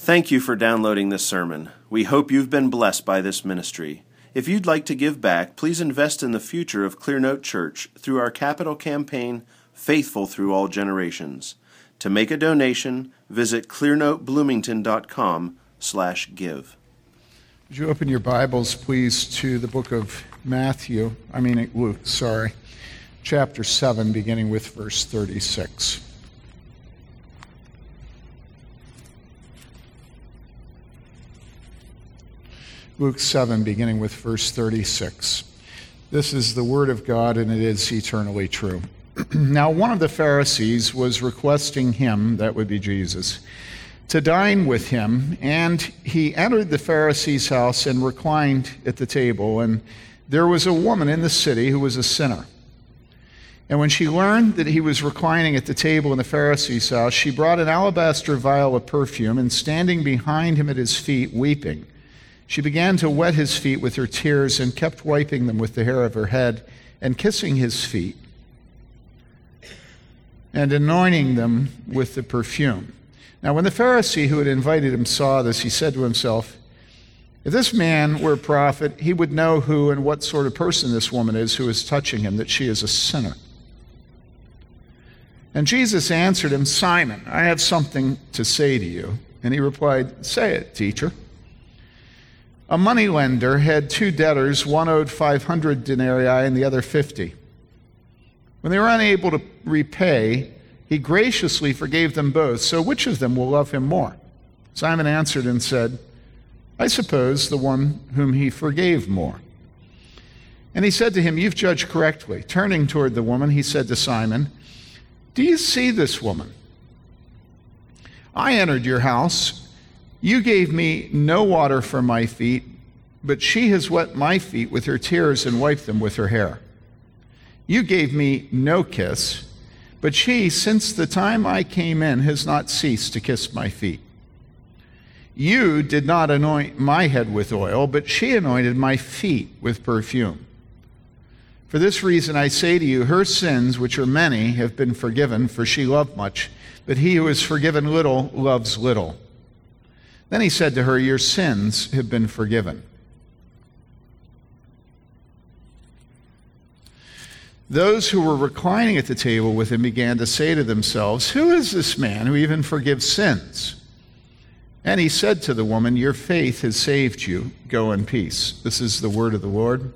Thank you for downloading this sermon. We hope you've been blessed by this ministry. If you'd like to give back, please invest in the future of Clearnote Church through our capital campaign, Faithful Through All Generations. To make a donation, visit clearnotebloomington.com slash give. Would you open your Bibles, please, to the book of Matthew, I mean Luke, sorry, chapter 7, beginning with verse 36. Luke 7, beginning with verse 36. This is the word of God, and it is eternally true. now, one of the Pharisees was requesting him, that would be Jesus, to dine with him, and he entered the Pharisee's house and reclined at the table. And there was a woman in the city who was a sinner. And when she learned that he was reclining at the table in the Pharisee's house, she brought an alabaster vial of perfume, and standing behind him at his feet, weeping, she began to wet his feet with her tears and kept wiping them with the hair of her head and kissing his feet and anointing them with the perfume. Now, when the Pharisee who had invited him saw this, he said to himself, If this man were a prophet, he would know who and what sort of person this woman is who is touching him, that she is a sinner. And Jesus answered him, Simon, I have something to say to you. And he replied, Say it, teacher. A moneylender had two debtors, one owed 500 denarii and the other 50. When they were unable to repay, he graciously forgave them both. So which of them will love him more? Simon answered and said, I suppose the one whom he forgave more. And he said to him, You've judged correctly. Turning toward the woman, he said to Simon, Do you see this woman? I entered your house. You gave me no water for my feet, but she has wet my feet with her tears and wiped them with her hair. You gave me no kiss, but she, since the time I came in, has not ceased to kiss my feet. You did not anoint my head with oil, but she anointed my feet with perfume. For this reason I say to you, her sins, which are many, have been forgiven, for she loved much, but he who is forgiven little loves little. Then he said to her, Your sins have been forgiven. Those who were reclining at the table with him began to say to themselves, Who is this man who even forgives sins? And he said to the woman, Your faith has saved you. Go in peace. This is the word of the Lord.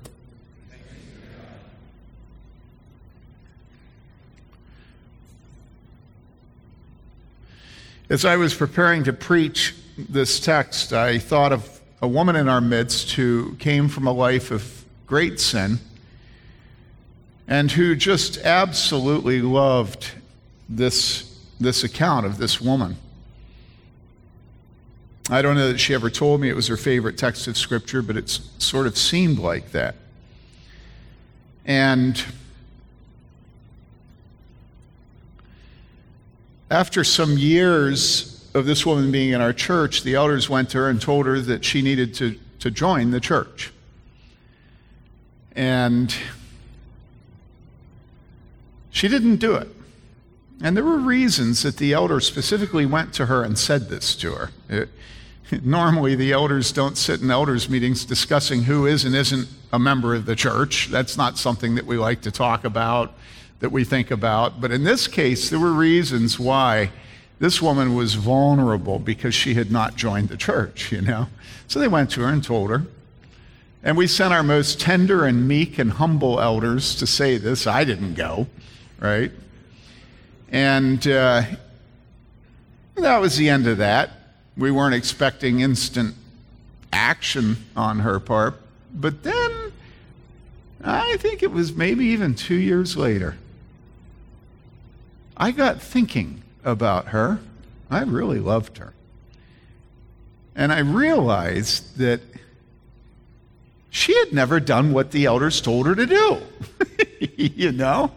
As I was preparing to preach this text, I thought of a woman in our midst who came from a life of great sin and who just absolutely loved this, this account of this woman. I don't know that she ever told me it was her favorite text of Scripture, but it sort of seemed like that. And after some years of this woman being in our church, the elders went to her and told her that she needed to, to join the church. And she didn't do it. And there were reasons that the elder specifically went to her and said this to her. It, normally, the elders don't sit in elders' meetings discussing who is and isn't a member of the church. That's not something that we like to talk about, that we think about. But in this case, there were reasons why this woman was vulnerable because she had not joined the church, you know. So they went to her and told her. And we sent our most tender and meek and humble elders to say this. I didn't go, right? And uh, that was the end of that. We weren't expecting instant action on her part. But then, I think it was maybe even two years later, I got thinking about her. I really loved her. And I realized that she had never done what the elders told her to do. you know?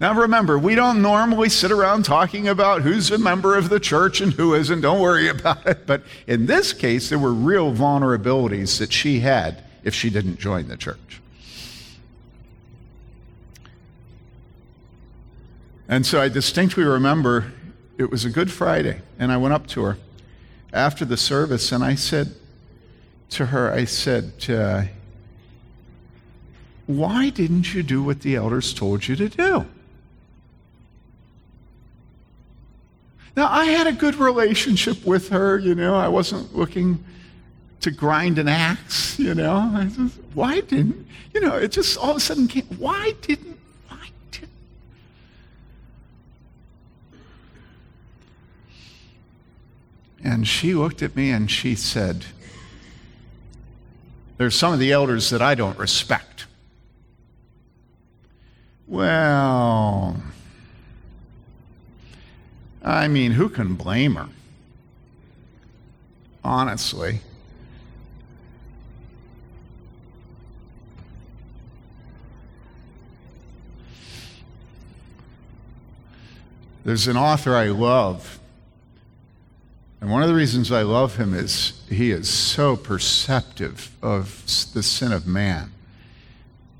Now remember, we don't normally sit around talking about who's a member of the church and who isn't. Don't worry about it. But in this case, there were real vulnerabilities that she had if she didn't join the church. And so I distinctly remember it was a Good Friday, and I went up to her. after the service, and I said to her, I said, uh, Why didn't you do what the elders told you to do? Now, I had a good relationship with her, you know, I wasn't looking to grind an axe, you know. Just, why didn't, you know, it just all of a sudden came, why didn't, why didn't? And she looked at me and she said, There's some of the elders that I don't respect. Well, I mean, who can blame her? Honestly. There's an author I love. And one of the reasons I love him is he is so perceptive of the sin of man,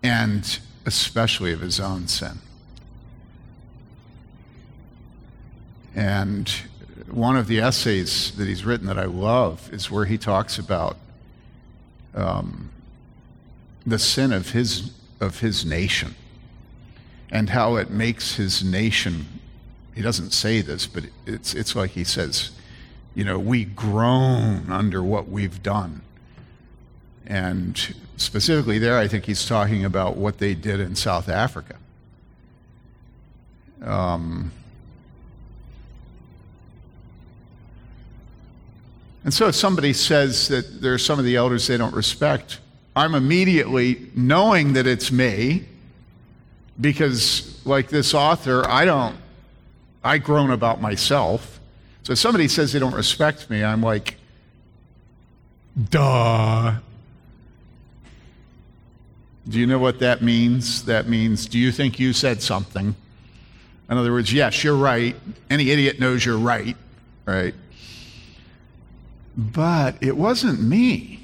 and especially of his own sin. And one of the essays that he's written that I love is where he talks about um, the sin of his, of his nation and how it makes his nation he doesn't say this, but it's, it's like he says, you know, we groan under what we've done. And specifically there, I think he's talking about what they did in South Africa. Um, and so if somebody says that there are some of the elders they don't respect, I'm immediately knowing that it's me because, like this author, I don't I groan about myself. So if somebody says they don't respect me, I'm like, duh. Do you know what that means? That means, do you think you said something? In other words, yes, you're right. Any idiot knows you're right, right? But it wasn't me.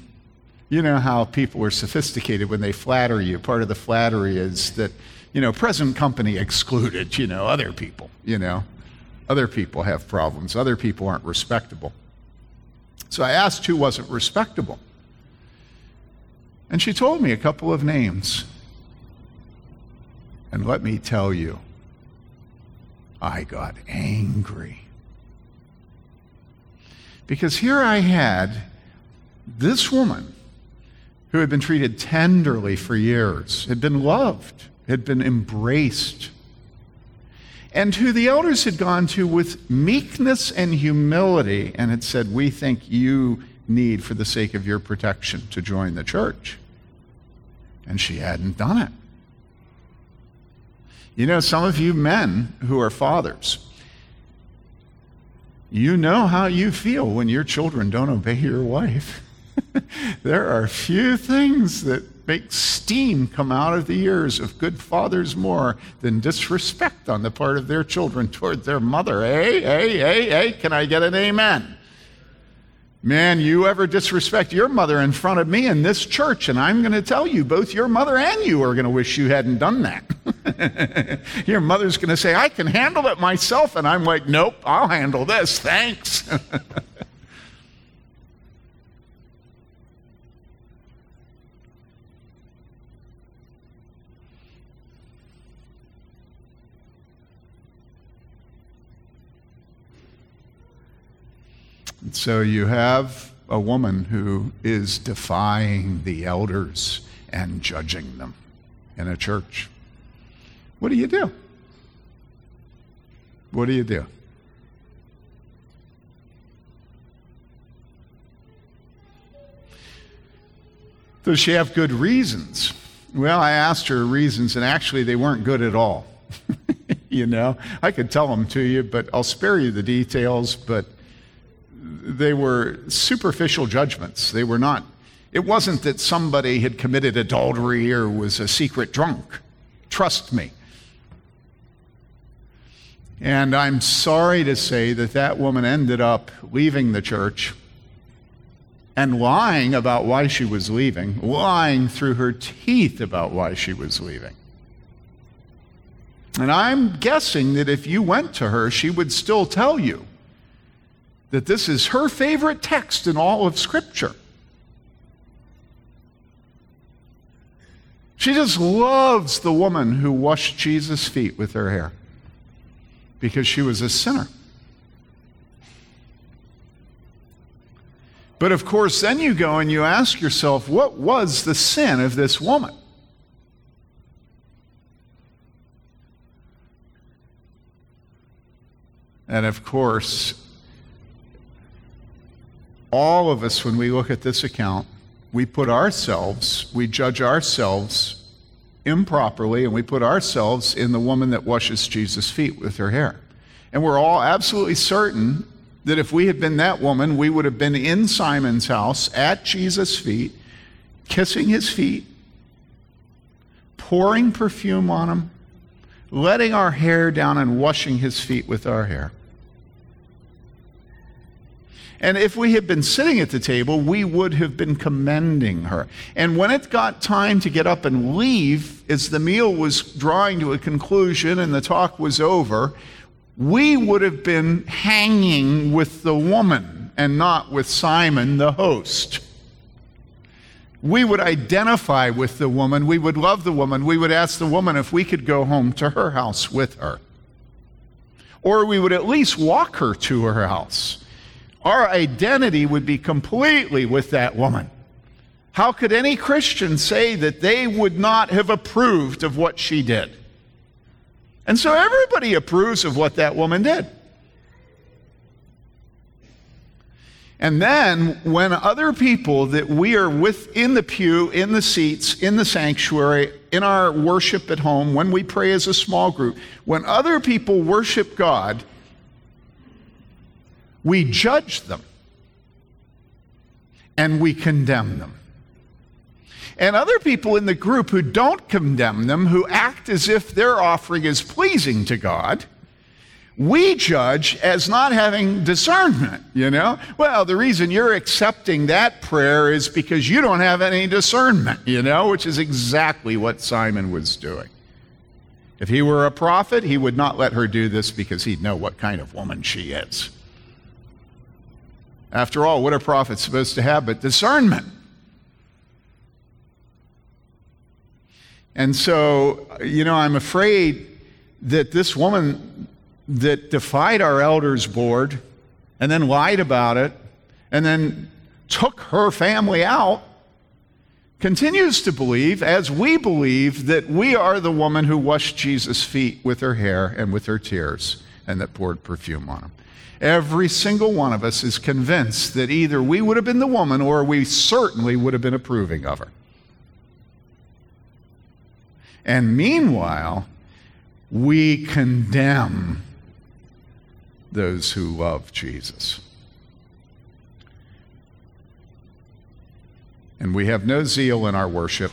You know how people are sophisticated when they flatter you. Part of the flattery is that, you know, present company excluded, you know, other people, you know. Other people have problems. Other people aren't respectable. So I asked who wasn't respectable. And she told me a couple of names. And let me tell you, I got angry. Because here I had this woman who had been treated tenderly for years, had been loved, had been embraced, and who the elders had gone to with meekness and humility and had said, We think you need, for the sake of your protection, to join the church. And she hadn't done it. You know, some of you men who are fathers, you know how you feel when your children don't obey your wife. there are few things that make steam come out of the ears of good fathers more than disrespect on the part of their children toward their mother. Hey, hey, hey, hey, can I get an amen? Man, you ever disrespect your mother in front of me in this church, and I'm going to tell you, both your mother and you are going to wish you hadn't done that. your mother's going to say, I can handle it myself. And I'm like, nope, I'll handle this. Thanks. So you have a woman who is defying the elders and judging them in a church. What do you do? What do you do? Does she have good reasons? Well, I asked her reasons, and actually, they weren't good at all. you know, I could tell them to you, but I'll spare you the details. But they were superficial judgments. They were not, it wasn't that somebody had committed adultery or was a secret drunk. Trust me. And I'm sorry to say that that woman ended up leaving the church and lying about why she was leaving, lying through her teeth about why she was leaving. And I'm guessing that if you went to her, she would still tell you that this is her favorite text in all of Scripture. She just loves the woman who washed Jesus' feet with her hair because she was a sinner. But of course, then you go and you ask yourself, what was the sin of this woman? And of course, all of us, when we look at this account, we put ourselves, we judge ourselves improperly, and we put ourselves in the woman that washes Jesus' feet with her hair. And we're all absolutely certain that if we had been that woman, we would have been in Simon's house at Jesus' feet, kissing his feet, pouring perfume on him, letting our hair down and washing his feet with our hair. And if we had been sitting at the table, we would have been commending her. And when it got time to get up and leave, as the meal was drawing to a conclusion and the talk was over, we would have been hanging with the woman and not with Simon, the host. We would identify with the woman. We would love the woman. We would ask the woman if we could go home to her house with her. Or we would at least walk her to her house our identity would be completely with that woman. How could any Christian say that they would not have approved of what she did? And so everybody approves of what that woman did. And then, when other people that we are with in the pew, in the seats, in the sanctuary, in our worship at home, when we pray as a small group, when other people worship God, we judge them and we condemn them. And other people in the group who don't condemn them, who act as if their offering is pleasing to God, we judge as not having discernment, you know? Well, the reason you're accepting that prayer is because you don't have any discernment, you know, which is exactly what Simon was doing. If he were a prophet, he would not let her do this because he'd know what kind of woman she is. After all, what are prophets supposed to have but discernment? And so, you know, I'm afraid that this woman that defied our elders board and then lied about it and then took her family out continues to believe, as we believe, that we are the woman who washed Jesus' feet with her hair and with her tears and that poured perfume on him. Every single one of us is convinced that either we would have been the woman or we certainly would have been approving of her. And meanwhile, we condemn those who love Jesus. And we have no zeal in our worship.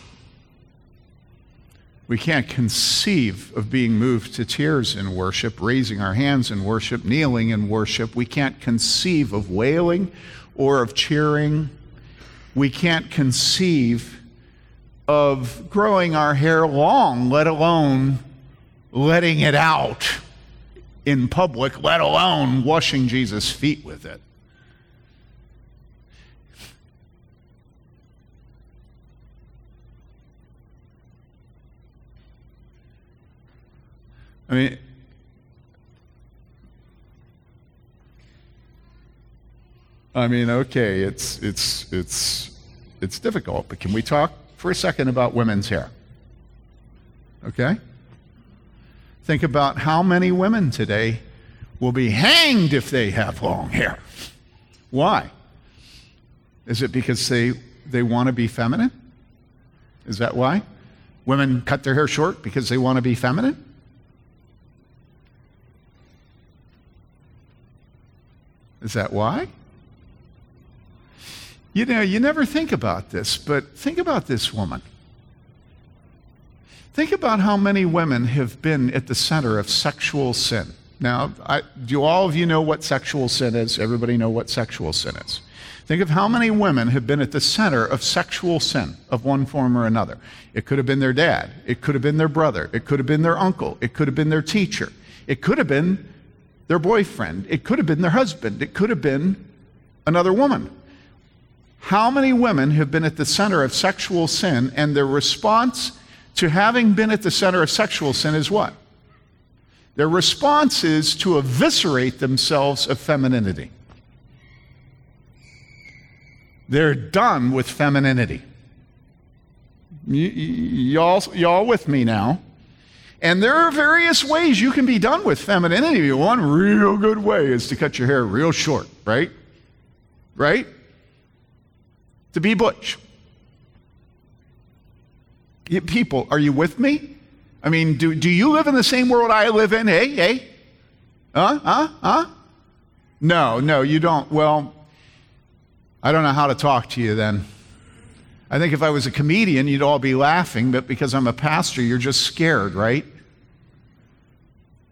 We can't conceive of being moved to tears in worship, raising our hands in worship, kneeling in worship. We can't conceive of wailing or of cheering. We can't conceive of growing our hair long, let alone letting it out in public, let alone washing Jesus' feet with it. I mean, I mean, okay, it's it's it's it's difficult, but can we talk for a second about women's hair? Okay? Think about how many women today will be hanged if they have long hair. Why? Is it because they they want to be feminine? Is that why? Women cut their hair short because they want to be feminine? Is that why? You know, you never think about this, but think about this woman. Think about how many women have been at the center of sexual sin. Now, I, do all of you know what sexual sin is? Everybody know what sexual sin is. Think of how many women have been at the center of sexual sin of one form or another. It could have been their dad. It could have been their brother. It could have been their uncle. It could have been their teacher. It could have been their boyfriend, it could have been their husband, it could have been another woman. How many women have been at the center of sexual sin, and their response to having been at the center of sexual sin is what? Their response is to eviscerate themselves of femininity. They're done with femininity. Y- y'all, y'all with me now? And there are various ways you can be done with femininity. One real good way is to cut your hair real short, right? Right? to be butch. People, are you with me? I mean, do, do you live in the same world I live in? Hey, hey? Huh? Huh? Huh? No, no, you don't. Well, I don't know how to talk to you then. I think if I was a comedian, you'd all be laughing, but because I'm a pastor, you're just scared, right?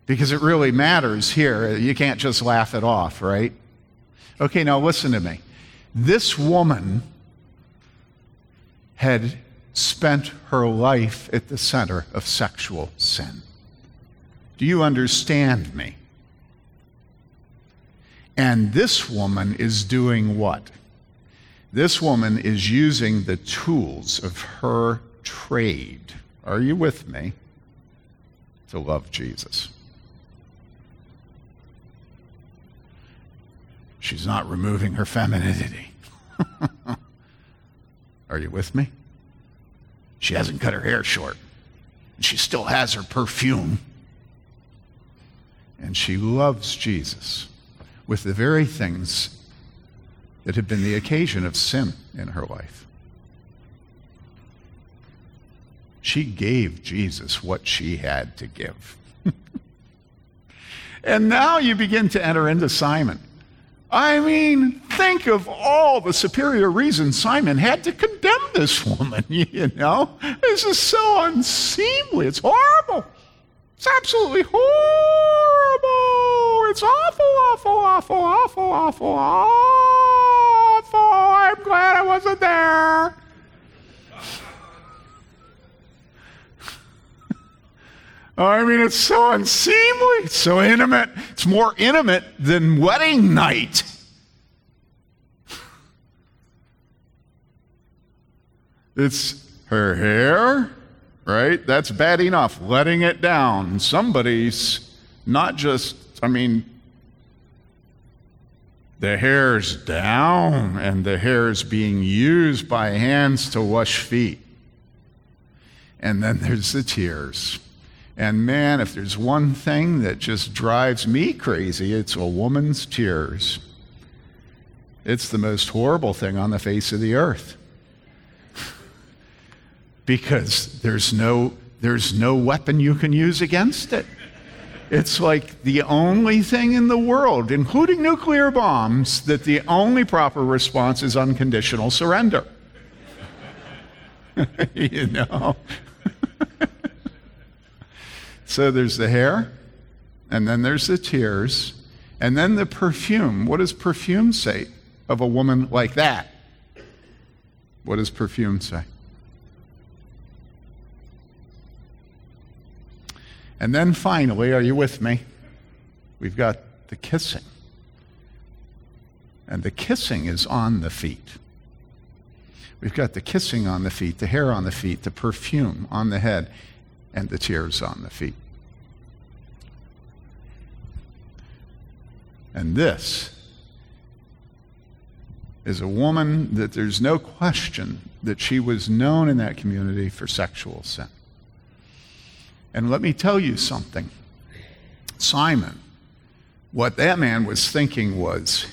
Because it really matters here. You can't just laugh it off, right? Okay, now listen to me. This woman had spent her life at the center of sexual sin. Do you understand me? And this woman is doing what? This woman is using the tools of her trade. Are you with me? To love Jesus. She's not removing her femininity. Are you with me? She hasn't cut her hair short. And she still has her perfume. And she loves Jesus with the very things that had been the occasion of sin in her life. She gave Jesus what she had to give. and now you begin to enter into Simon. I mean, think of all the superior reasons Simon had to condemn this woman, you know? This is so unseemly. It's horrible. It's absolutely horrible. It's awful, awful, awful, awful, awful, awful. I'm glad I wasn't there. I mean, it's so unseemly, it's so intimate. It's more intimate than wedding night. It's her hair, right? That's bad enough, letting it down. Somebody's not just, I mean, the hair's down and the hair's being used by hands to wash feet. And then there's the tears. And man, if there's one thing that just drives me crazy, it's a woman's tears. It's the most horrible thing on the face of the earth. because there's no, there's no weapon you can use against it. It's like the only thing in the world, including nuclear bombs, that the only proper response is unconditional surrender. you know? So there's the hair, and then there's the tears, and then the perfume. What does perfume say of a woman like that? What does perfume say? And then finally, are you with me? We've got the kissing. And the kissing is on the feet. We've got the kissing on the feet, the hair on the feet, the perfume on the head, and the tears on the feet. And this is a woman that there's no question that she was known in that community for sexual sin. And let me tell you something Simon, what that man was thinking was,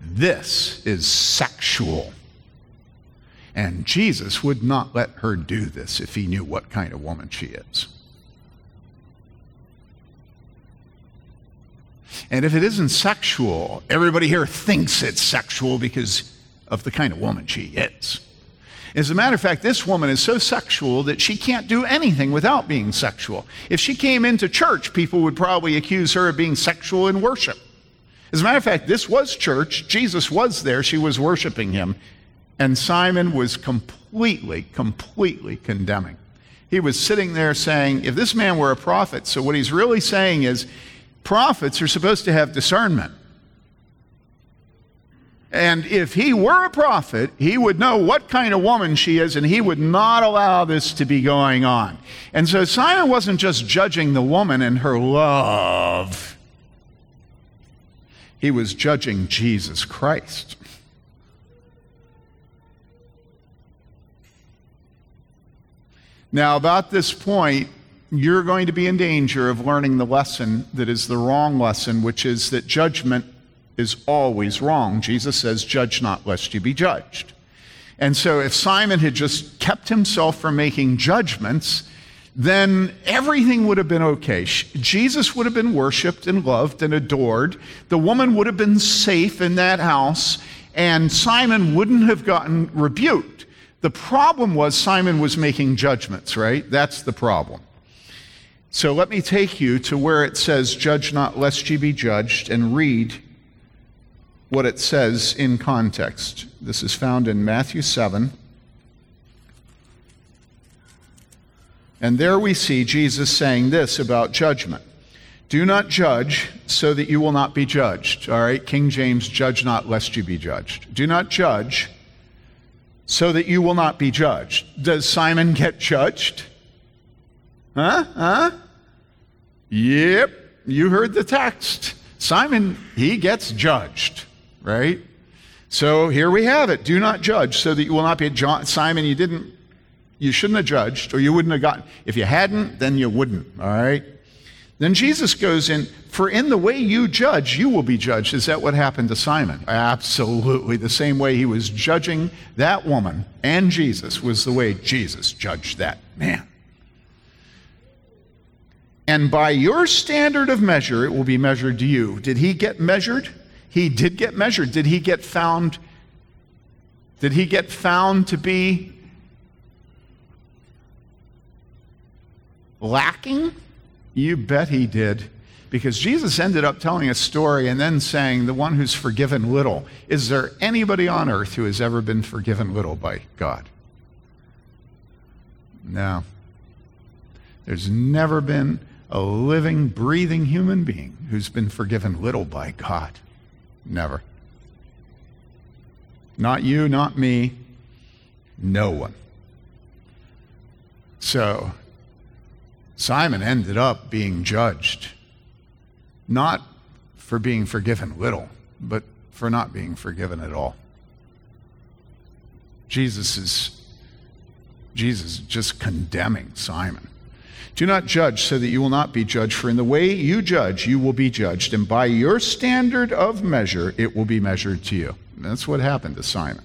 this is sexual. And Jesus would not let her do this if he knew what kind of woman she is. And if it isn't sexual, everybody here thinks it's sexual because of the kind of woman she is. As a matter of fact, this woman is so sexual that she can't do anything without being sexual. If she came into church, people would probably accuse her of being sexual in worship. As a matter of fact, this was church. Jesus was there. She was worshiping him. And Simon was completely, completely condemning. He was sitting there saying, if this man were a prophet, so what he's really saying is, Prophets are supposed to have discernment. And if he were a prophet, he would know what kind of woman she is, and he would not allow this to be going on. And so Simon wasn't just judging the woman and her love, he was judging Jesus Christ. Now, about this point, you're going to be in danger of learning the lesson that is the wrong lesson, which is that judgment is always wrong. Jesus says, Judge not, lest you be judged. And so, if Simon had just kept himself from making judgments, then everything would have been okay. Jesus would have been worshiped and loved and adored. The woman would have been safe in that house, and Simon wouldn't have gotten rebuked. The problem was Simon was making judgments, right? That's the problem. So let me take you to where it says, Judge not, lest ye be judged, and read what it says in context. This is found in Matthew 7. And there we see Jesus saying this about judgment Do not judge so that you will not be judged. All right, King James, judge not lest you be judged. Do not judge so that you will not be judged. Does Simon get judged? Huh? Huh? Yep, you heard the text. Simon, he gets judged right? So here we have it. Do not judge so that you will not be a John, Simon, you didn't, you shouldn't have judged, or you wouldn't have gotten. If you hadn't, then you wouldn't, all right? Then Jesus goes in, for in the way you judge, you will be judged. Is that what happened to Simon? Absolutely. The same way he was judging that woman and Jesus was the way Jesus judged that man. And by your standard of measure, it will be measured to you. Did he get measured? He did get measured. Did he get found? Did he get found to be lacking? You bet he did. Because Jesus ended up telling a story and then saying, The one who's forgiven little. Is there anybody on earth who has ever been forgiven little by God? No. There's never been a living, breathing human being who's been forgiven little by God. Never. Not you, not me, no one. So, Simon ended up being judged, not for being forgiven little, but for not being forgiven at all. Jesus is Jesus just condemning Simon. Do not judge so that you will not be judged, for in the way you judge, you will be judged, and by your standard of measure, it will be measured to you. And that's what happened to Simon.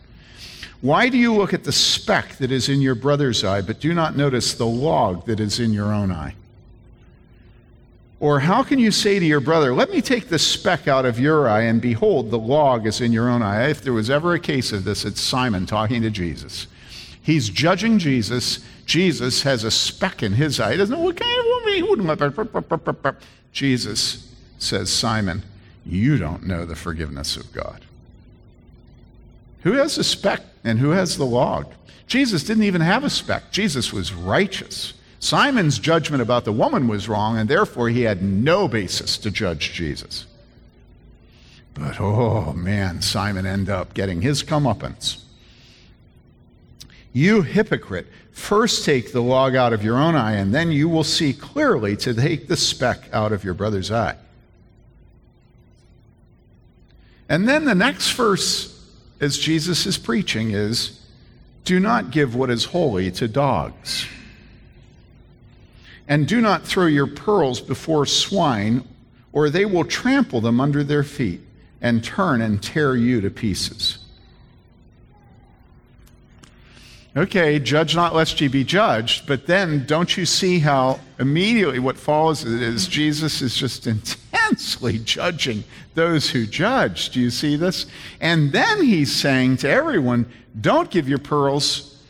Why do you look at the speck that is in your brother's eye, but do not notice the log that is in your own eye? Or how can you say to your brother, Let me take the speck out of your eye, and behold, the log is in your own eye? If there was ever a case of this, it's Simon talking to Jesus. He's judging Jesus Jesus has a speck in his eye. He doesn't know what kind of woman. Jesus says, Simon, you don't know the forgiveness of God. Who has a speck and who has the log? Jesus didn't even have a speck. Jesus was righteous. Simon's judgment about the woman was wrong, and therefore he had no basis to judge Jesus. But oh man, Simon ended up getting his comeuppance. You hypocrite, first take the log out of your own eye, and then you will see clearly to take the speck out of your brother's eye. And then the next verse, as Jesus is preaching, is do not give what is holy to dogs. And do not throw your pearls before swine, or they will trample them under their feet and turn and tear you to pieces. Okay, judge not lest ye be judged. But then don't you see how immediately what follows is Jesus is just intensely judging those who judge. Do you see this? And then he's saying to everyone, don't give your pearls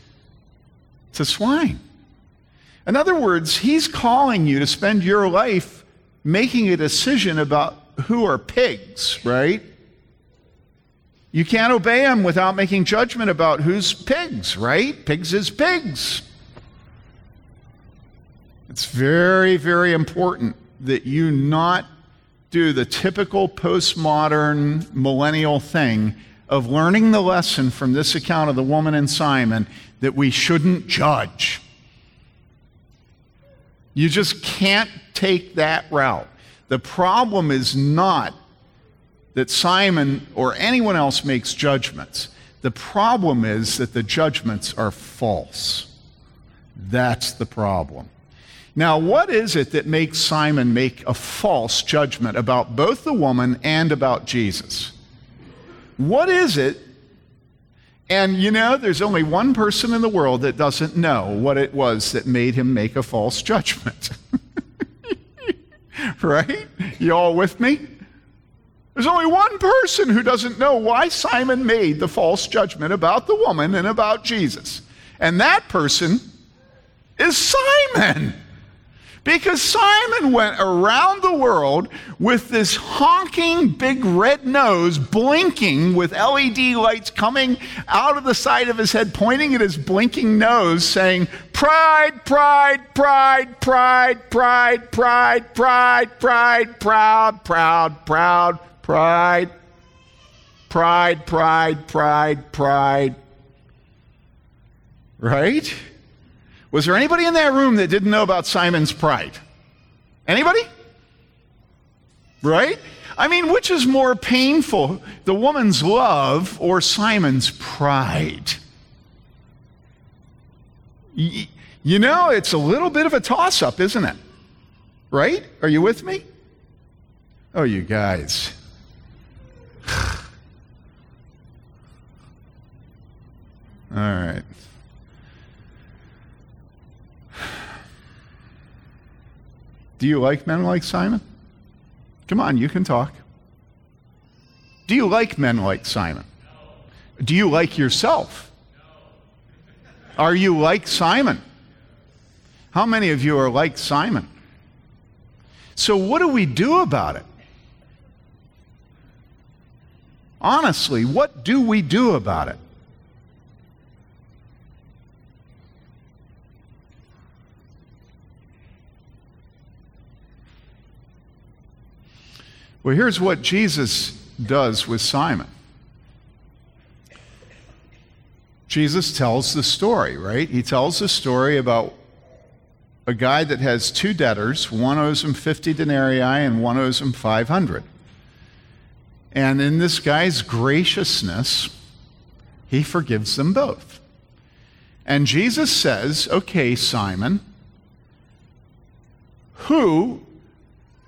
to swine. In other words, he's calling you to spend your life making a decision about who are pigs, right? You can't obey him without making judgment about who's pigs, right? Pigs is pigs. It's very, very important that you not do the typical postmodern millennial thing of learning the lesson from this account of the woman and Simon that we shouldn't judge. You just can't take that route. The problem is not that Simon or anyone else makes judgments. The problem is that the judgments are false. That's the problem. Now, what is it that makes Simon make a false judgment about both the woman and about Jesus? What is it? And you know, there's only one person in the world that doesn't know what it was that made him make a false judgment. right? You all with me? There's only one person who doesn't know why Simon made the false judgment about the woman and about Jesus. And that person is Simon. Because Simon went around the world with this honking big red nose, blinking with LED lights coming out of the side of his head, pointing at his blinking nose, saying, Pride, pride, pride, pride, pride, pride, pride, pride, proud, proud, proud, pride, pride, pride, pride, pride. Right? Was there anybody in that room that didn't know about Simon's pride? Anybody? Right? I mean, which is more painful, the woman's love or Simon's pride? You know, it's a little bit of a toss up, isn't it? Right? Are you with me? Oh, you guys. All right. Do you like men like Simon? Come on, you can talk. Do you like men like Simon? No. Do you like yourself? No. Are you like Simon? How many of you are like Simon? So, what do we do about it? Honestly, what do we do about it? Well, here's what Jesus does with Simon. Jesus tells the story, right? He tells the story about a guy that has two debtors. One owes him 50 denarii and one owes him 500. And in this guy's graciousness, he forgives them both. And Jesus says, Okay, Simon, who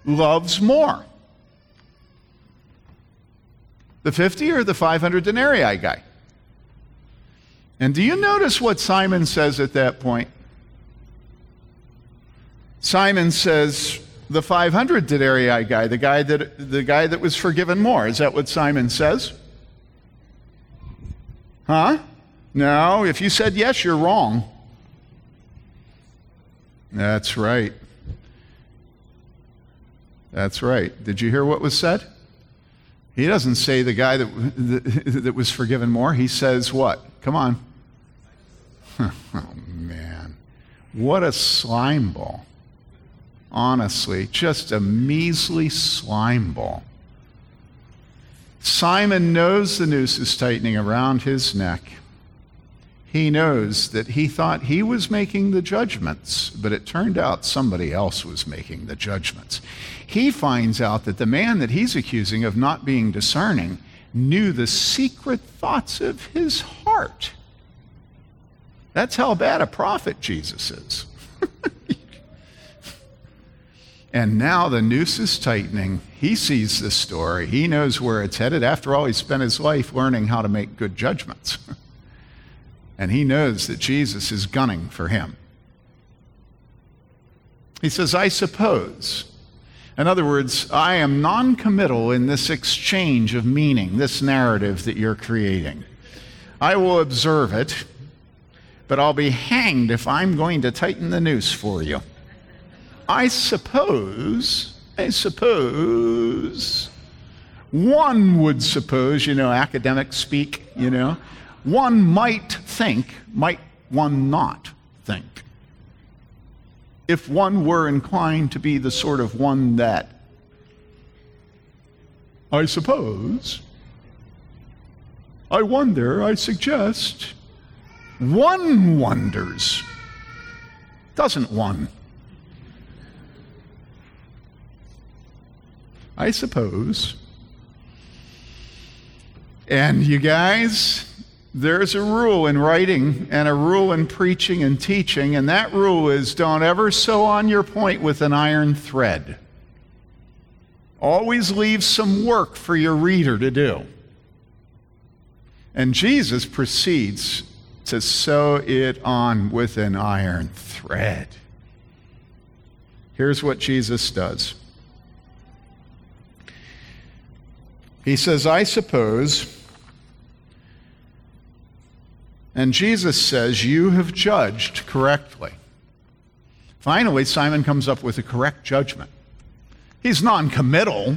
loves more? The 50 or the 500 denarii guy? And do you notice what Simon says at that point? Simon says, the 500 denarii guy, the guy that, the guy that was forgiven more. Is that what Simon says? Huh? No, if you said yes, you're wrong. That's right. That's right. Did you hear what was said? He doesn't say the guy that, that was forgiven more. He says what? Come on. oh, man. What a slime ball. Honestly, just a measly slime ball. Simon knows the noose is tightening around his neck. He knows that he thought he was making the judgments, but it turned out somebody else was making the judgments he finds out that the man that he's accusing of not being discerning knew the secret thoughts of his heart. That's how bad a prophet Jesus is. and now the noose is tightening. He sees this story. He knows where it's headed. After all, he spent his life learning how to make good judgments. and he knows that Jesus is gunning for him. He says, I suppose in other words, I am non committal in this exchange of meaning, this narrative that you're creating. I will observe it, but I'll be hanged if I'm going to tighten the noose for you. I suppose, I suppose, one would suppose, you know, academic speak, you know, one might think, might one not think if one were inclined to be the sort of one that. I suppose. I wonder, I suggest. One wonders. Doesn't one? I suppose. And you guys, there's a rule in writing and a rule in preaching and teaching, and that rule is don't ever sew on your point with an iron thread. Always leave some work for your reader to do. And Jesus proceeds to sew it on with an iron thread. Here's what Jesus does He says, I suppose, and Jesus says, You have judged correctly. Finally, Simon comes up with a correct judgment. He's non committal,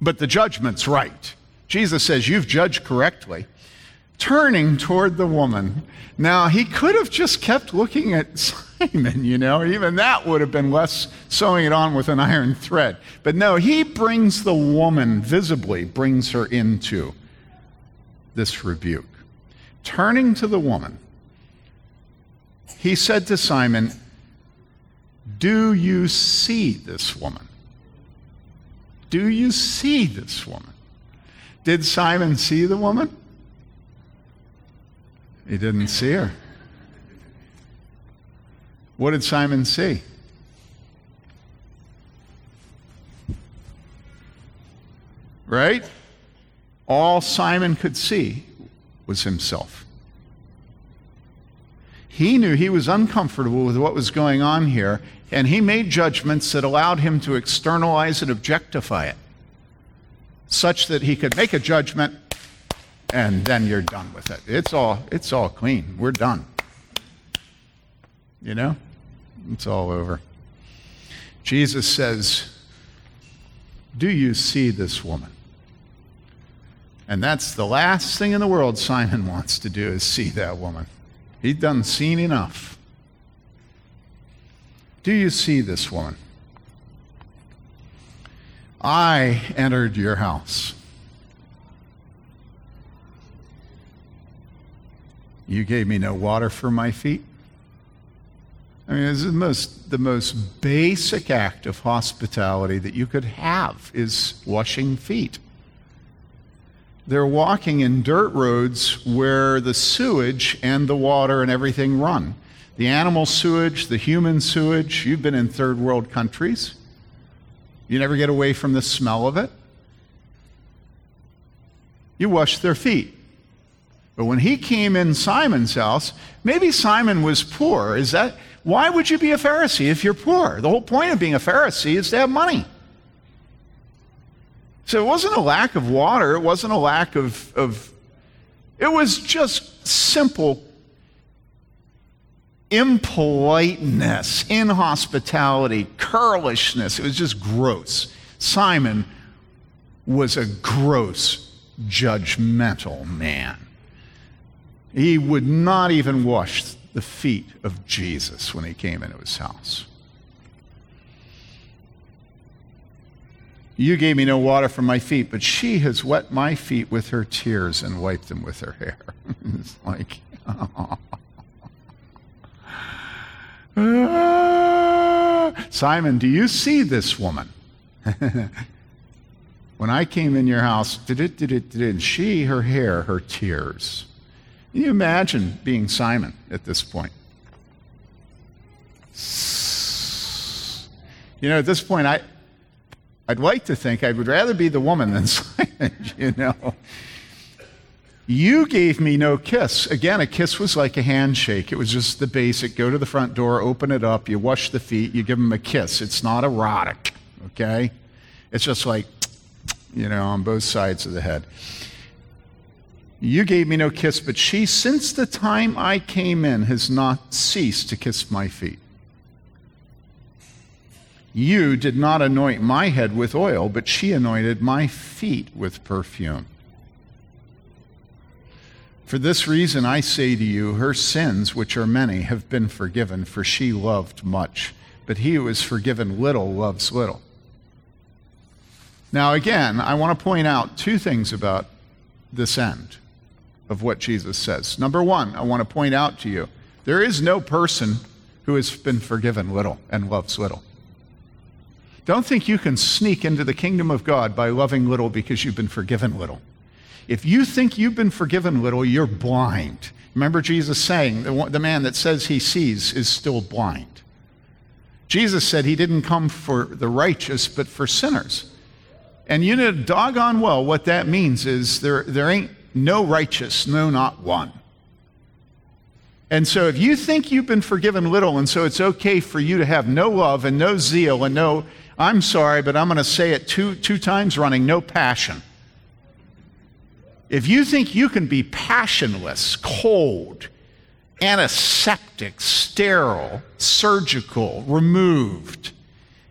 but the judgment's right. Jesus says, You've judged correctly. Turning toward the woman. Now, he could have just kept looking at Simon, you know, even that would have been less sewing it on with an iron thread. But no, he brings the woman, visibly brings her into this rebuke. Turning to the woman, he said to Simon, Do you see this woman? Do you see this woman? Did Simon see the woman? He didn't see her. What did Simon see? Right? All Simon could see was himself. He knew he was uncomfortable with what was going on here, and he made judgments that allowed him to externalize and objectify it, such that he could make a judgment and then you're done with it. It's all, it's all clean. We're done. You know? It's all over. Jesus says, Do you see this woman? And that's the last thing in the world Simon wants to do is see that woman. He's done seen enough. Do you see this woman? I entered your house. You gave me no water for my feet. I mean, it's the most, the most basic act of hospitality that you could have is washing feet. They're walking in dirt roads where the sewage and the water and everything run. The animal sewage, the human sewage, you've been in third world countries. You never get away from the smell of it. You wash their feet. But when he came in Simon's house, maybe Simon was poor. Is that why would you be a Pharisee if you're poor? The whole point of being a Pharisee is to have money. So it wasn't a lack of water, it wasn't a lack of, of it was just simple impoliteness, inhospitality, curlishness. It was just gross. Simon was a gross, judgmental man. He would not even wash the feet of Jesus when he came into his house. You gave me no water for my feet, but she has wet my feet with her tears and wiped them with her hair. it's like, oh. Simon, do you see this woman? when I came in your house, did it, did it, did it, and she, her hair, her tears. Can you imagine being Simon at this point? You know, at this point, I, I'd like to think I would rather be the woman than Simon, you know. You gave me no kiss. Again, a kiss was like a handshake. It was just the basic go to the front door, open it up, you wash the feet, you give them a kiss. It's not erotic, okay? It's just like, you know, on both sides of the head. You gave me no kiss, but she, since the time I came in, has not ceased to kiss my feet. You did not anoint my head with oil, but she anointed my feet with perfume. For this reason I say to you, her sins, which are many, have been forgiven, for she loved much. But he who is forgiven little loves little. Now, again, I want to point out two things about this end of what Jesus says. Number one, I want to point out to you there is no person who has been forgiven little and loves little. Don't think you can sneak into the kingdom of God by loving little because you've been forgiven little. If you think you've been forgiven little, you're blind. Remember Jesus saying, the, man that says he sees is still blind. Jesus said he didn't come for the righteous, but for sinners. And you know doggone well what that means is there, there ain't no righteous, no, not one. And so if you think you've been forgiven little, and so it's okay for you to have no love and no zeal and no, I'm sorry, but I'm going to say it two, two times running, no passion. If you think you can be passionless, cold, antiseptic, sterile, surgical, removed,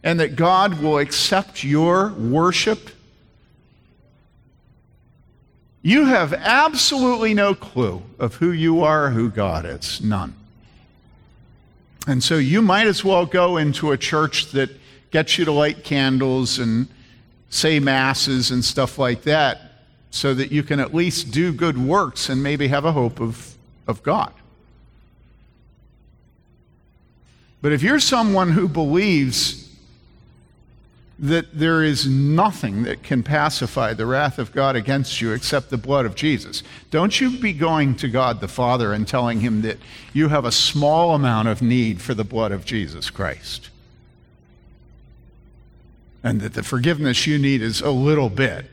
and that God will accept your worship, you have absolutely no clue of who you are or who God is. None. And so you might as well go into a church that gets you to light candles and say masses and stuff like that so that you can at least do good works and maybe have a hope of, of God. But if you're someone who believes that there is nothing that can pacify the wrath of God against you except the blood of Jesus, don't you be going to God the Father and telling him that you have a small amount of need for the blood of Jesus Christ. And that the forgiveness you need is a little bit.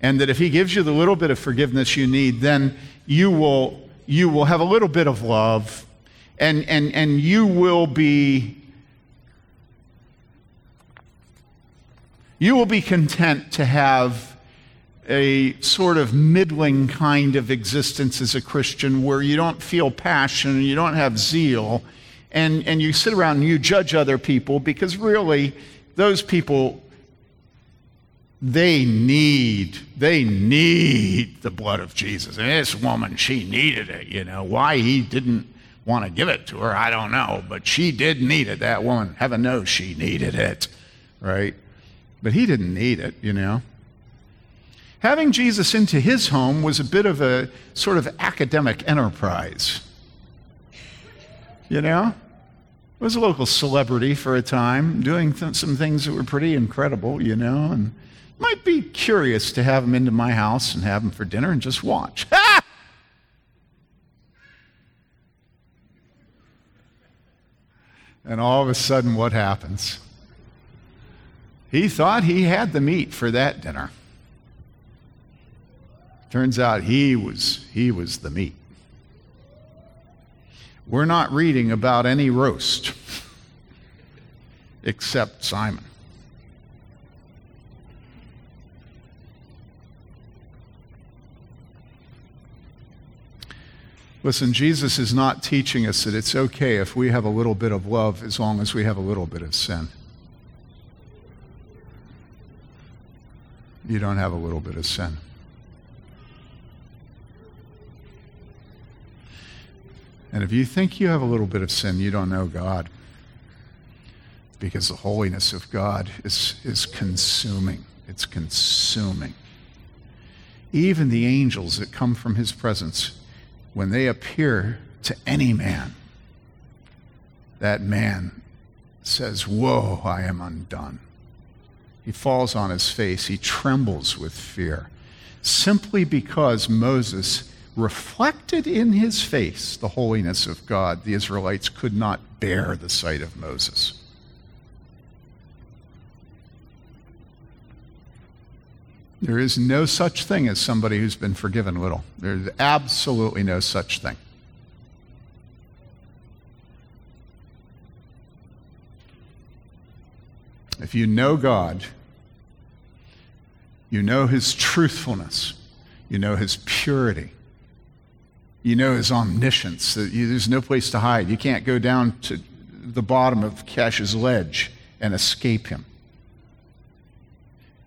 And that if he gives you the little bit of forgiveness you need, then you will, you will have a little bit of love and, and, and you will be you will be content to have a sort of middling kind of existence as a Christian where you don't feel passion and you don't have zeal and, and you sit around and you judge other people because really those people they need they need the blood of Jesus. And this woman, she needed it, you know. Why he didn't want to give it to her, I don't know. But she did need it, that woman. Heaven knows she needed it, right? But he didn't need it, you know. Having Jesus into his home was a bit of a sort of academic enterprise. You know? It Was a local celebrity for a time, doing th- some things that were pretty incredible, you know, and might be curious to have him into my house and have him for dinner and just watch. And all of a sudden, what happens? He thought he had the meat for that dinner. Turns out he was, he was the meat. We're not reading about any roast except Simon. Listen, Jesus is not teaching us that it's okay if we have a little bit of love as long as we have a little bit of sin. You don't have a little bit of sin. And if you think you have a little bit of sin, you don't know God. Because the holiness of God is, is consuming. It's consuming. Even the angels that come from his presence when they appear to any man, that man says, Whoa, I am undone. He falls on his face. He trembles with fear simply because Moses reflected in his face the holiness of God. The Israelites could not bear the sight of Moses. There is no such thing as somebody who's been forgiven little. There's absolutely no such thing. If you know God, you know His truthfulness, you know His purity, you know His omniscience. There's no place to hide. You can't go down to the bottom of Cash's ledge and escape Him.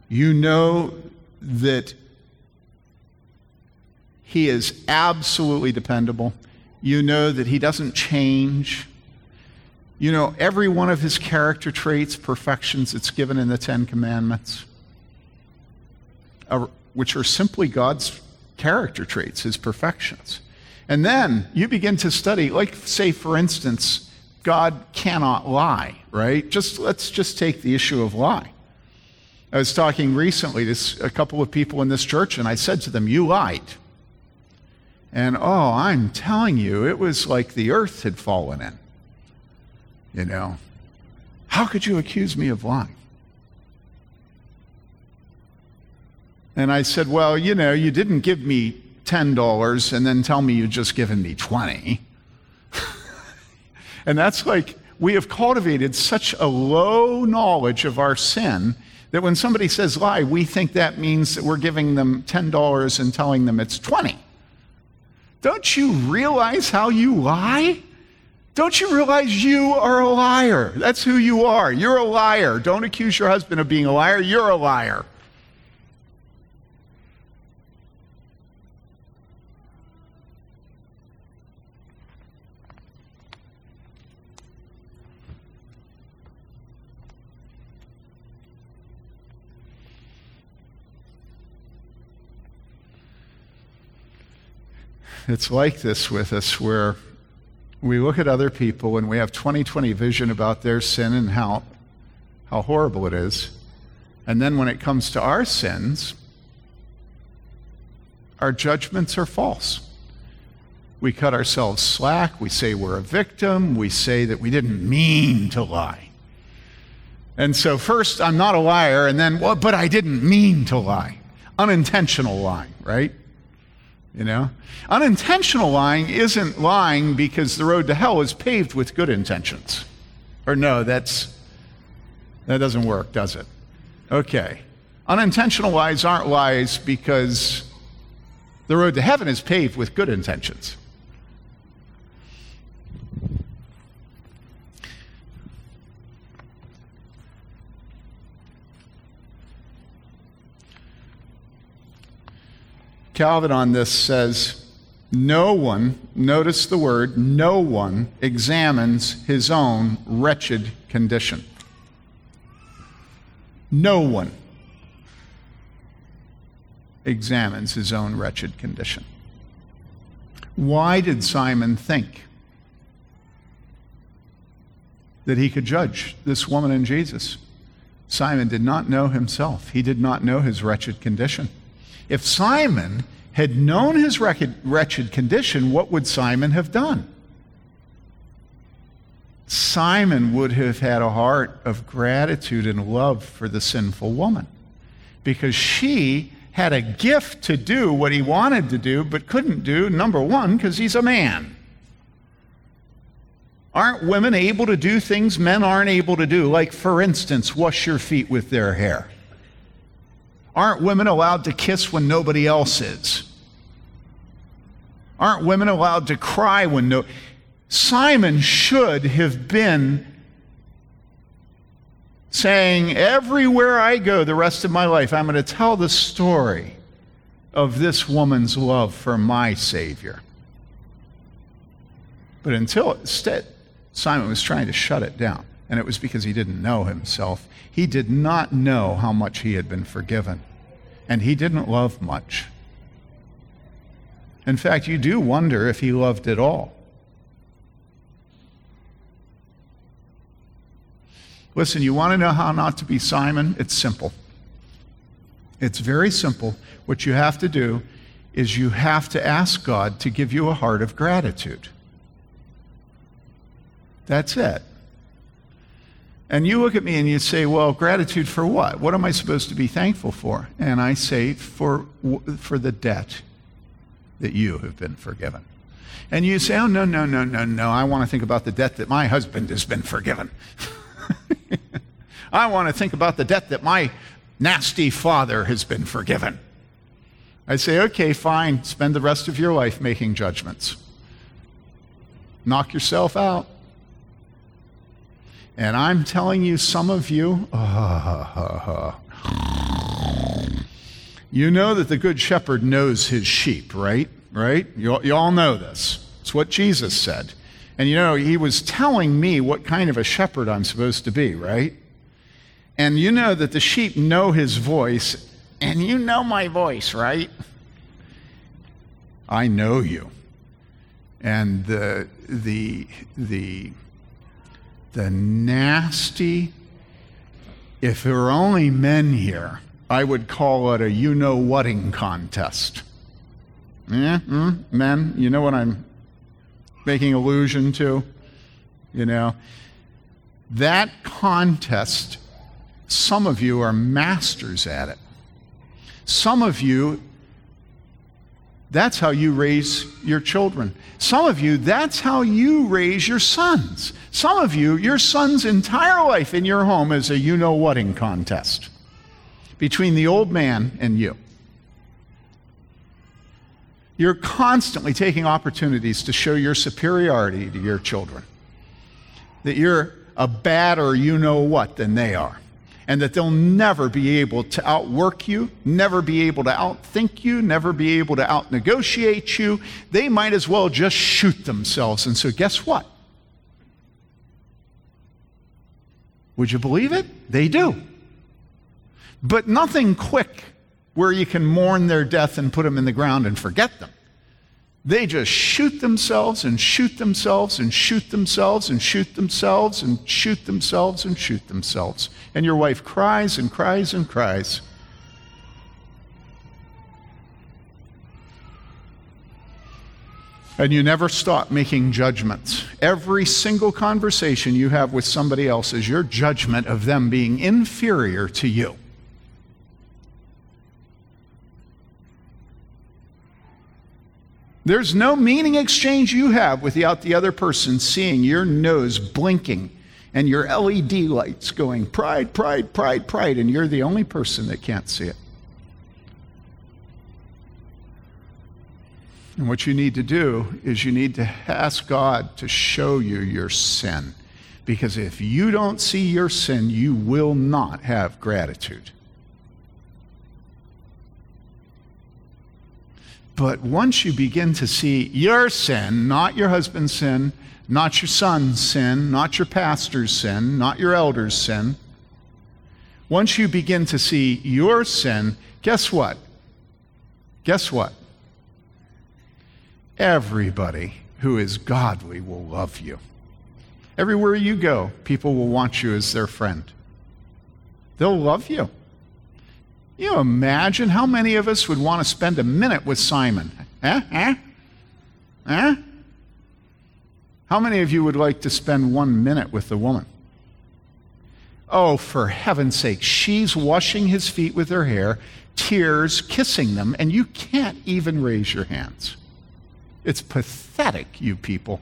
You know that he is absolutely dependable. You know that he doesn't change. You know every one of his character traits, perfections, it's given in the Ten Commandments. which are simply God's character traits, his perfections. And then you begin to study, like, say, for instance, God cannot lie, right? Just let's just take the issue of lie. I was talking recently to a couple of people in this church, and I said to them, You lied. And oh, I'm telling you, it was like the earth had fallen in. You know, how could you accuse me of lying? And I said, Well, you know, you didn't give me $10 and then tell me you'd just given me 20. and that's like, we have cultivated such a low knowledge of our sin that when somebody says lie, we think that means that we're giving them $10 and telling them it's 20. Don't you realize how you lie? Don't you realize you are a liar? That's who you are. You're a liar. Don't accuse your husband of being a liar. You're a liar. It's like this with us where we look at other people and we have 2020 vision about their sin and how, how horrible it is. And then when it comes to our sins, our judgments are false. We cut ourselves slack. We say we're a victim. We say that we didn't mean to lie. And so, first, I'm not a liar, and then, well, but I didn't mean to lie. Unintentional lying, right? You know? Unintentional lying isn't lying because the road to hell is paved with good intentions. Or no, that's that doesn't work, does it? Okay. Unintentional lies aren't lies because the road to heaven is paved with good intentions. Calvin on this says, No one, notice the word, no one examines his own wretched condition. No one examines his own wretched condition. Why did Simon think that he could judge this woman and Jesus? Simon did not know himself, he did not know his wretched condition. If Simon had known his wretched condition, what would Simon have done? Simon would have had a heart of gratitude and love for the sinful woman because she had a gift to do what he wanted to do but couldn't do, number one, because he's a man. Aren't women able to do things men aren't able to do? Like, for instance, wash your feet with their hair. Aren't women allowed to kiss when nobody else is? Aren't women allowed to cry when no. Simon should have been saying, Everywhere I go the rest of my life, I'm going to tell the story of this woman's love for my Savior. But until instead, Simon was trying to shut it down. And it was because he didn't know himself. He did not know how much he had been forgiven. And he didn't love much. In fact, you do wonder if he loved at all. Listen, you want to know how not to be Simon? It's simple. It's very simple. What you have to do is you have to ask God to give you a heart of gratitude. That's it. And you look at me and you say, Well, gratitude for what? What am I supposed to be thankful for? And I say, For, for the debt that you have been forgiven. And you say, Oh, no, no, no, no, no. I want to think about the debt that my husband has been forgiven. I want to think about the debt that my nasty father has been forgiven. I say, okay, fine, spend the rest of your life making judgments. Knock yourself out. And I'm telling you, some of you, you know that the Good Shepherd knows his sheep, right? Right? You, you all know this. It's what Jesus said. And you know, he was telling me what kind of a shepherd I'm supposed to be, right? And you know that the sheep know his voice And you know my voice, right? I know you. And the, the, the, the nasty, if there were only men here, I would call it a you know whating contest. Yeah, mm, men, you know what I'm making allusion to? You know, that contest, some of you are masters at it. Some of you, that's how you raise your children. Some of you, that's how you raise your sons. Some of you, your son's entire life in your home is a you know whating contest between the old man and you. You're constantly taking opportunities to show your superiority to your children. That you're a badder you know what than they are. And that they'll never be able to outwork you, never be able to outthink you, never be able to outnegotiate you. They might as well just shoot themselves. And so, guess what? Would you believe it? They do. But nothing quick where you can mourn their death and put them in the ground and forget them. They just shoot themselves and shoot themselves and shoot themselves and shoot themselves and shoot themselves and shoot themselves. And your wife cries and cries and cries. And you never stop making judgments. Every single conversation you have with somebody else is your judgment of them being inferior to you. There's no meaning exchange you have without the other person seeing your nose blinking and your LED lights going pride, pride, pride, pride, and you're the only person that can't see it. And what you need to do is you need to ask God to show you your sin. Because if you don't see your sin, you will not have gratitude. But once you begin to see your sin, not your husband's sin, not your son's sin, not your pastor's sin, not your elder's sin, once you begin to see your sin, guess what? Guess what? Everybody who is godly will love you. Everywhere you go, people will want you as their friend. They'll love you. You imagine how many of us would want to spend a minute with Simon? Huh? Huh? Huh? How many of you would like to spend one minute with the woman? Oh, for heaven's sake, she's washing his feet with her hair, tears, kissing them, and you can't even raise your hands. It's pathetic, you people.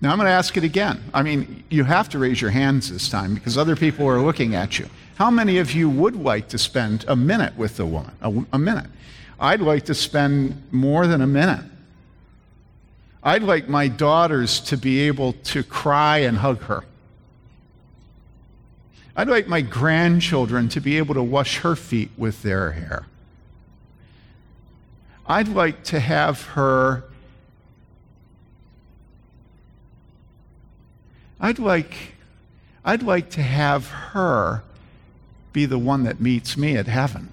Now I'm going to ask it again. I mean, you have to raise your hands this time because other people are looking at you. How many of you would like to spend a minute with the woman? A, a minute. I'd like to spend more than a minute. I'd like my daughters to be able to cry and hug her. I'd like my grandchildren to be able to wash her feet with their hair. I'd like to have her. I'd like, I'd like to have her be the one that meets me at heaven.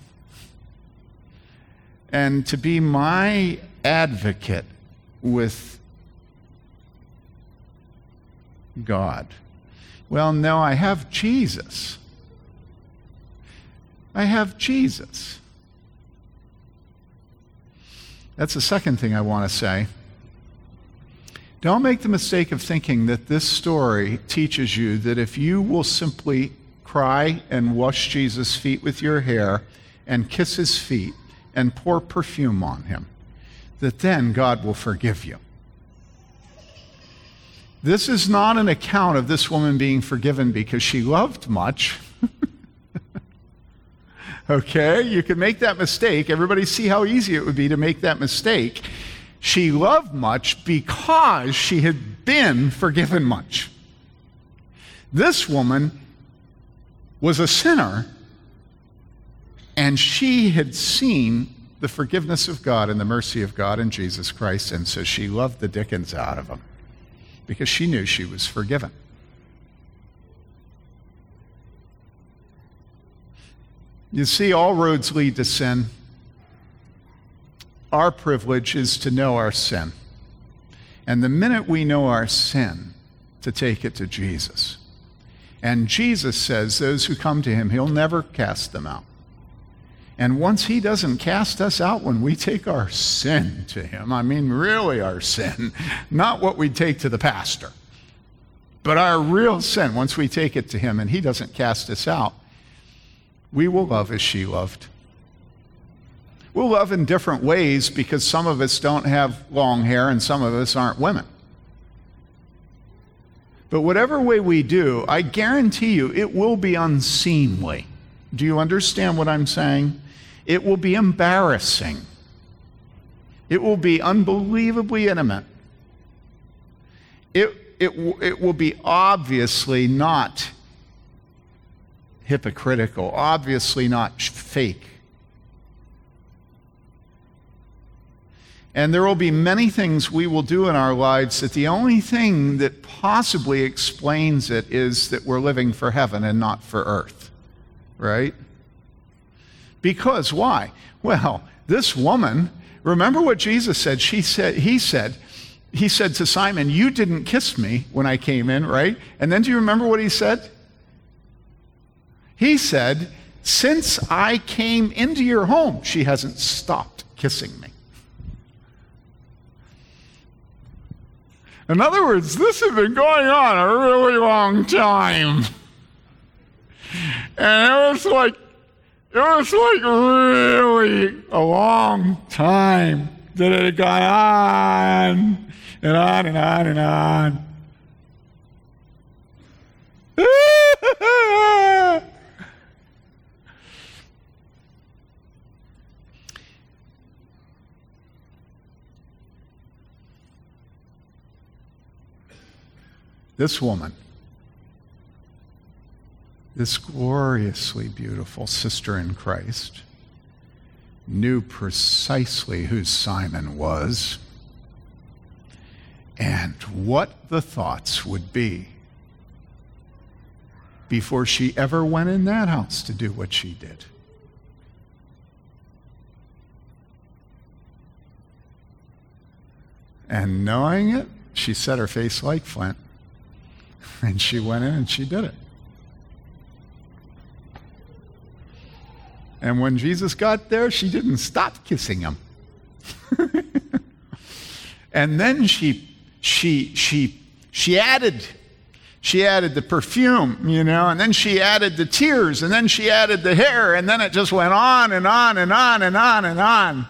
And to be my advocate with God. Well, no, I have Jesus. I have Jesus. That's the second thing I want to say. Don't make the mistake of thinking that this story teaches you that if you will simply cry and wash Jesus' feet with your hair and kiss his feet and pour perfume on him, that then God will forgive you. This is not an account of this woman being forgiven because she loved much. okay, you can make that mistake. Everybody see how easy it would be to make that mistake. She loved much because she had been forgiven much. This woman was a sinner, and she had seen the forgiveness of God and the mercy of God in Jesus Christ, and so she loved the dickens out of him because she knew she was forgiven. You see, all roads lead to sin. Our privilege is to know our sin. And the minute we know our sin, to take it to Jesus. And Jesus says, those who come to him, he'll never cast them out. And once he doesn't cast us out when we take our sin to him, I mean, really our sin, not what we take to the pastor, but our real sin, once we take it to him and he doesn't cast us out, we will love as she loved. We'll love in different ways because some of us don't have long hair and some of us aren't women. But whatever way we do, I guarantee you it will be unseemly. Do you understand what I'm saying? It will be embarrassing. It will be unbelievably intimate. It, it, it will be obviously not hypocritical, obviously not fake. And there will be many things we will do in our lives that the only thing that possibly explains it is that we're living for heaven and not for earth. Right? Because why? Well, this woman, remember what Jesus said? She said, he said, he said to Simon, You didn't kiss me when I came in, right? And then do you remember what he said? He said, Since I came into your home, she hasn't stopped kissing me. In other words, this has been going on a really long time. And it was like, it was like really a long time that it had gone on and on and on and on. This woman, this gloriously beautiful sister in Christ, knew precisely who Simon was and what the thoughts would be before she ever went in that house to do what she did. And knowing it, she set her face like flint. And she went in and she did it. And when Jesus got there, she didn't stop kissing him. and then she she she she added she added the perfume, you know, and then she added the tears, and then she added the hair, and then it just went on and on and on and on and on.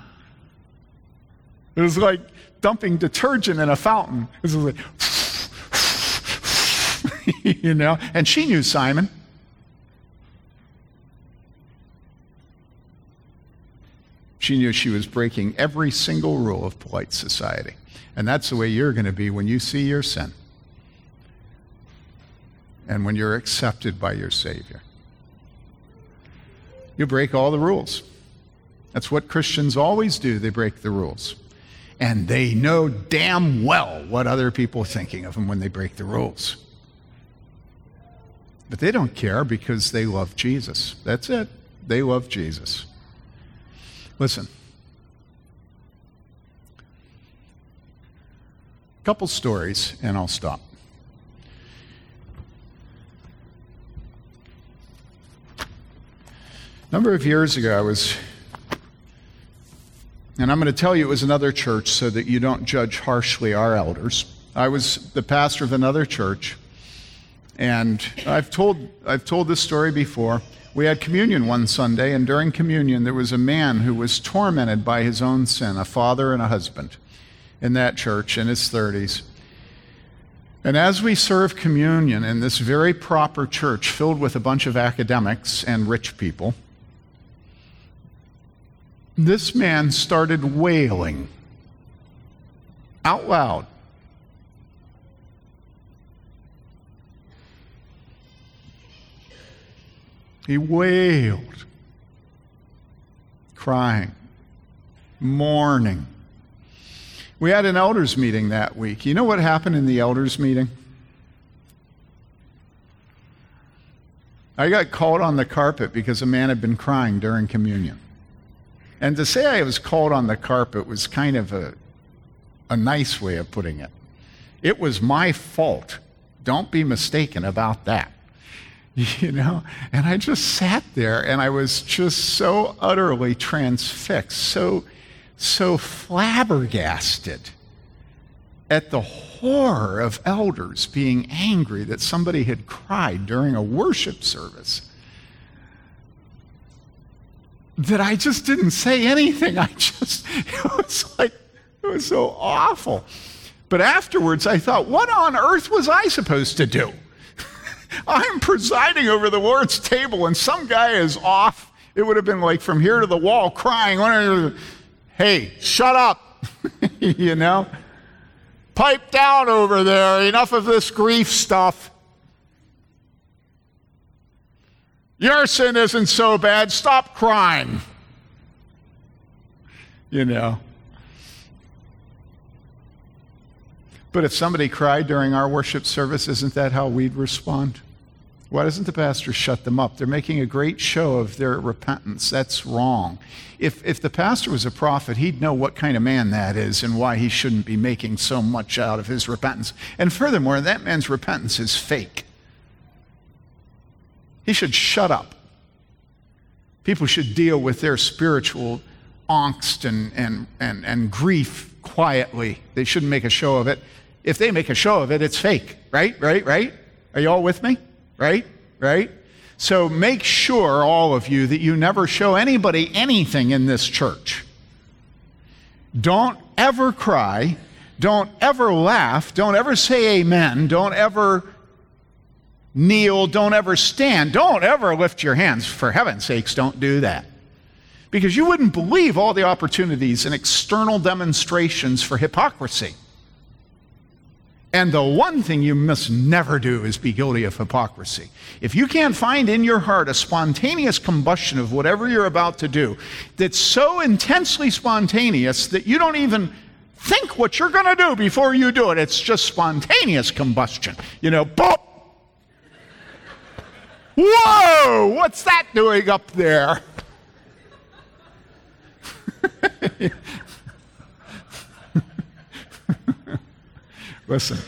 It was like dumping detergent in a fountain. It was like you know, and she knew Simon. She knew she was breaking every single rule of polite society. And that's the way you're going to be when you see your sin and when you're accepted by your Savior. You break all the rules. That's what Christians always do, they break the rules. And they know damn well what other people are thinking of them when they break the rules. But they don't care because they love Jesus. That's it. They love Jesus. Listen. A couple stories, and I'll stop. A number of years ago, I was, and I'm going to tell you it was another church so that you don't judge harshly our elders. I was the pastor of another church and I've told, I've told this story before. We had communion one Sunday, and during communion, there was a man who was tormented by his own sin, a father and a husband in that church in his 30s. And as we serve communion in this very proper church filled with a bunch of academics and rich people, this man started wailing out loud He wailed, crying, mourning. We had an elders meeting that week. You know what happened in the elders meeting? I got called on the carpet because a man had been crying during communion. And to say I was called on the carpet was kind of a, a nice way of putting it. It was my fault. Don't be mistaken about that. You know? And I just sat there and I was just so utterly transfixed, so, so flabbergasted at the horror of elders being angry that somebody had cried during a worship service that I just didn't say anything. I just, it was like, it was so awful. But afterwards, I thought, what on earth was I supposed to do? I'm presiding over the Lord's table, and some guy is off. It would have been like from here to the wall crying, Hey, shut up! you know? Pipe down over there. Enough of this grief stuff. Your sin isn't so bad. Stop crying. You know. But if somebody cried during our worship service, isn't that how we'd respond? Why doesn't the pastor shut them up? They're making a great show of their repentance. That's wrong. If, if the pastor was a prophet, he'd know what kind of man that is and why he shouldn't be making so much out of his repentance. And furthermore, that man's repentance is fake. He should shut up. People should deal with their spiritual angst and, and, and, and grief quietly. They shouldn't make a show of it. If they make a show of it, it's fake, right? Right? Right? Are you all with me? right? Right? So make sure, all of you, that you never show anybody anything in this church. Don't ever cry. Don't ever laugh. Don't ever say amen. Don't ever kneel. Don't ever stand. Don't ever lift your hands. For heaven's sakes, don't do that. Because you wouldn't believe all the opportunities and external demonstrations for hypocrisy. And the one thing you must never do is be guilty of hypocrisy. If you can't find in your heart a spontaneous combustion of whatever you're about to do that's so intensely spontaneous that you don't even think what you're going to do before you do it, it's just spontaneous combustion. You know, boom! Whoa! What's that doing up there? Listen.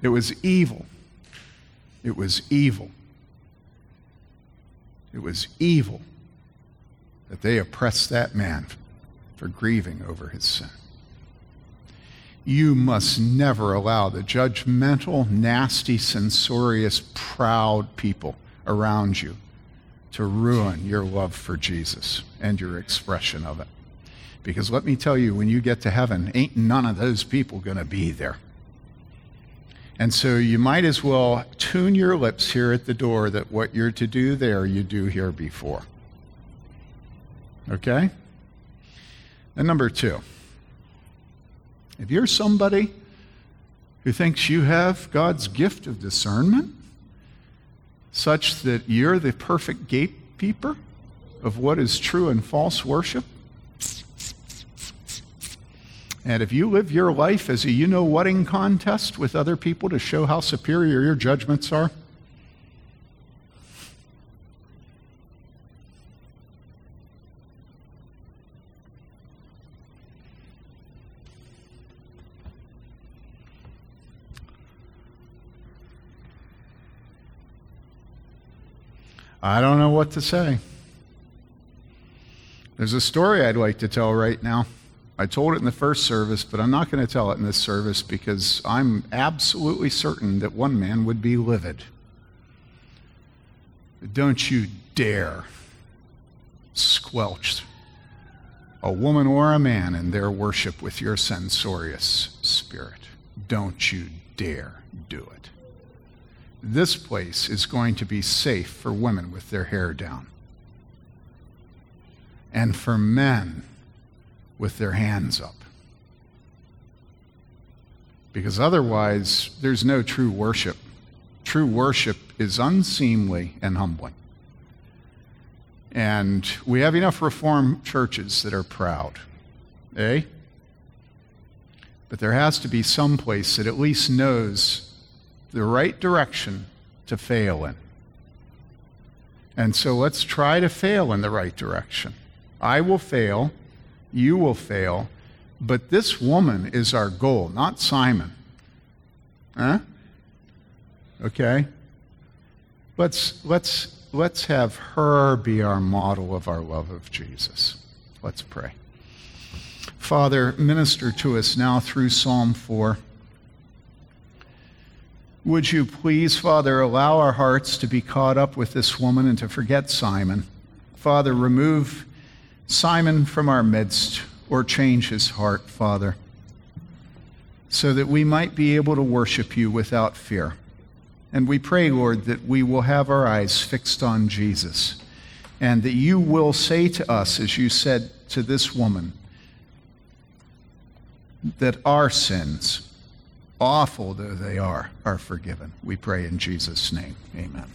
It was evil. It was evil. It was evil that they oppressed that man for grieving over his sin. You must never allow the judgmental, nasty, censorious, proud people around you to ruin your love for Jesus and your expression of it. Because let me tell you, when you get to heaven, ain't none of those people going to be there. And so you might as well tune your lips here at the door that what you're to do there, you do here before. Okay? And number two, if you're somebody who thinks you have God's gift of discernment, such that you're the perfect gatekeeper of what is true and false worship, and if you live your life as a you know whating contest with other people to show how superior your judgments are, I don't know what to say. There's a story I'd like to tell right now. I told it in the first service, but I'm not going to tell it in this service because I'm absolutely certain that one man would be livid. Don't you dare squelch a woman or a man in their worship with your censorious spirit. Don't you dare do it. This place is going to be safe for women with their hair down. And for men with their hands up. Because otherwise, there's no true worship. True worship is unseemly and humbling. And we have enough Reformed churches that are proud. Eh? But there has to be some place that at least knows the right direction to fail in. And so let's try to fail in the right direction. I will fail, you will fail, but this woman is our goal, not Simon. Huh? Okay? Let's, let's, let's have her be our model of our love of Jesus. Let's pray. Father, minister to us now through Psalm 4. Would you please, Father, allow our hearts to be caught up with this woman and to forget Simon? Father, remove Simon from our midst or change his heart, Father, so that we might be able to worship you without fear. And we pray, Lord, that we will have our eyes fixed on Jesus and that you will say to us, as you said to this woman, that our sins, awful though they are, are forgiven. We pray in Jesus' name. Amen.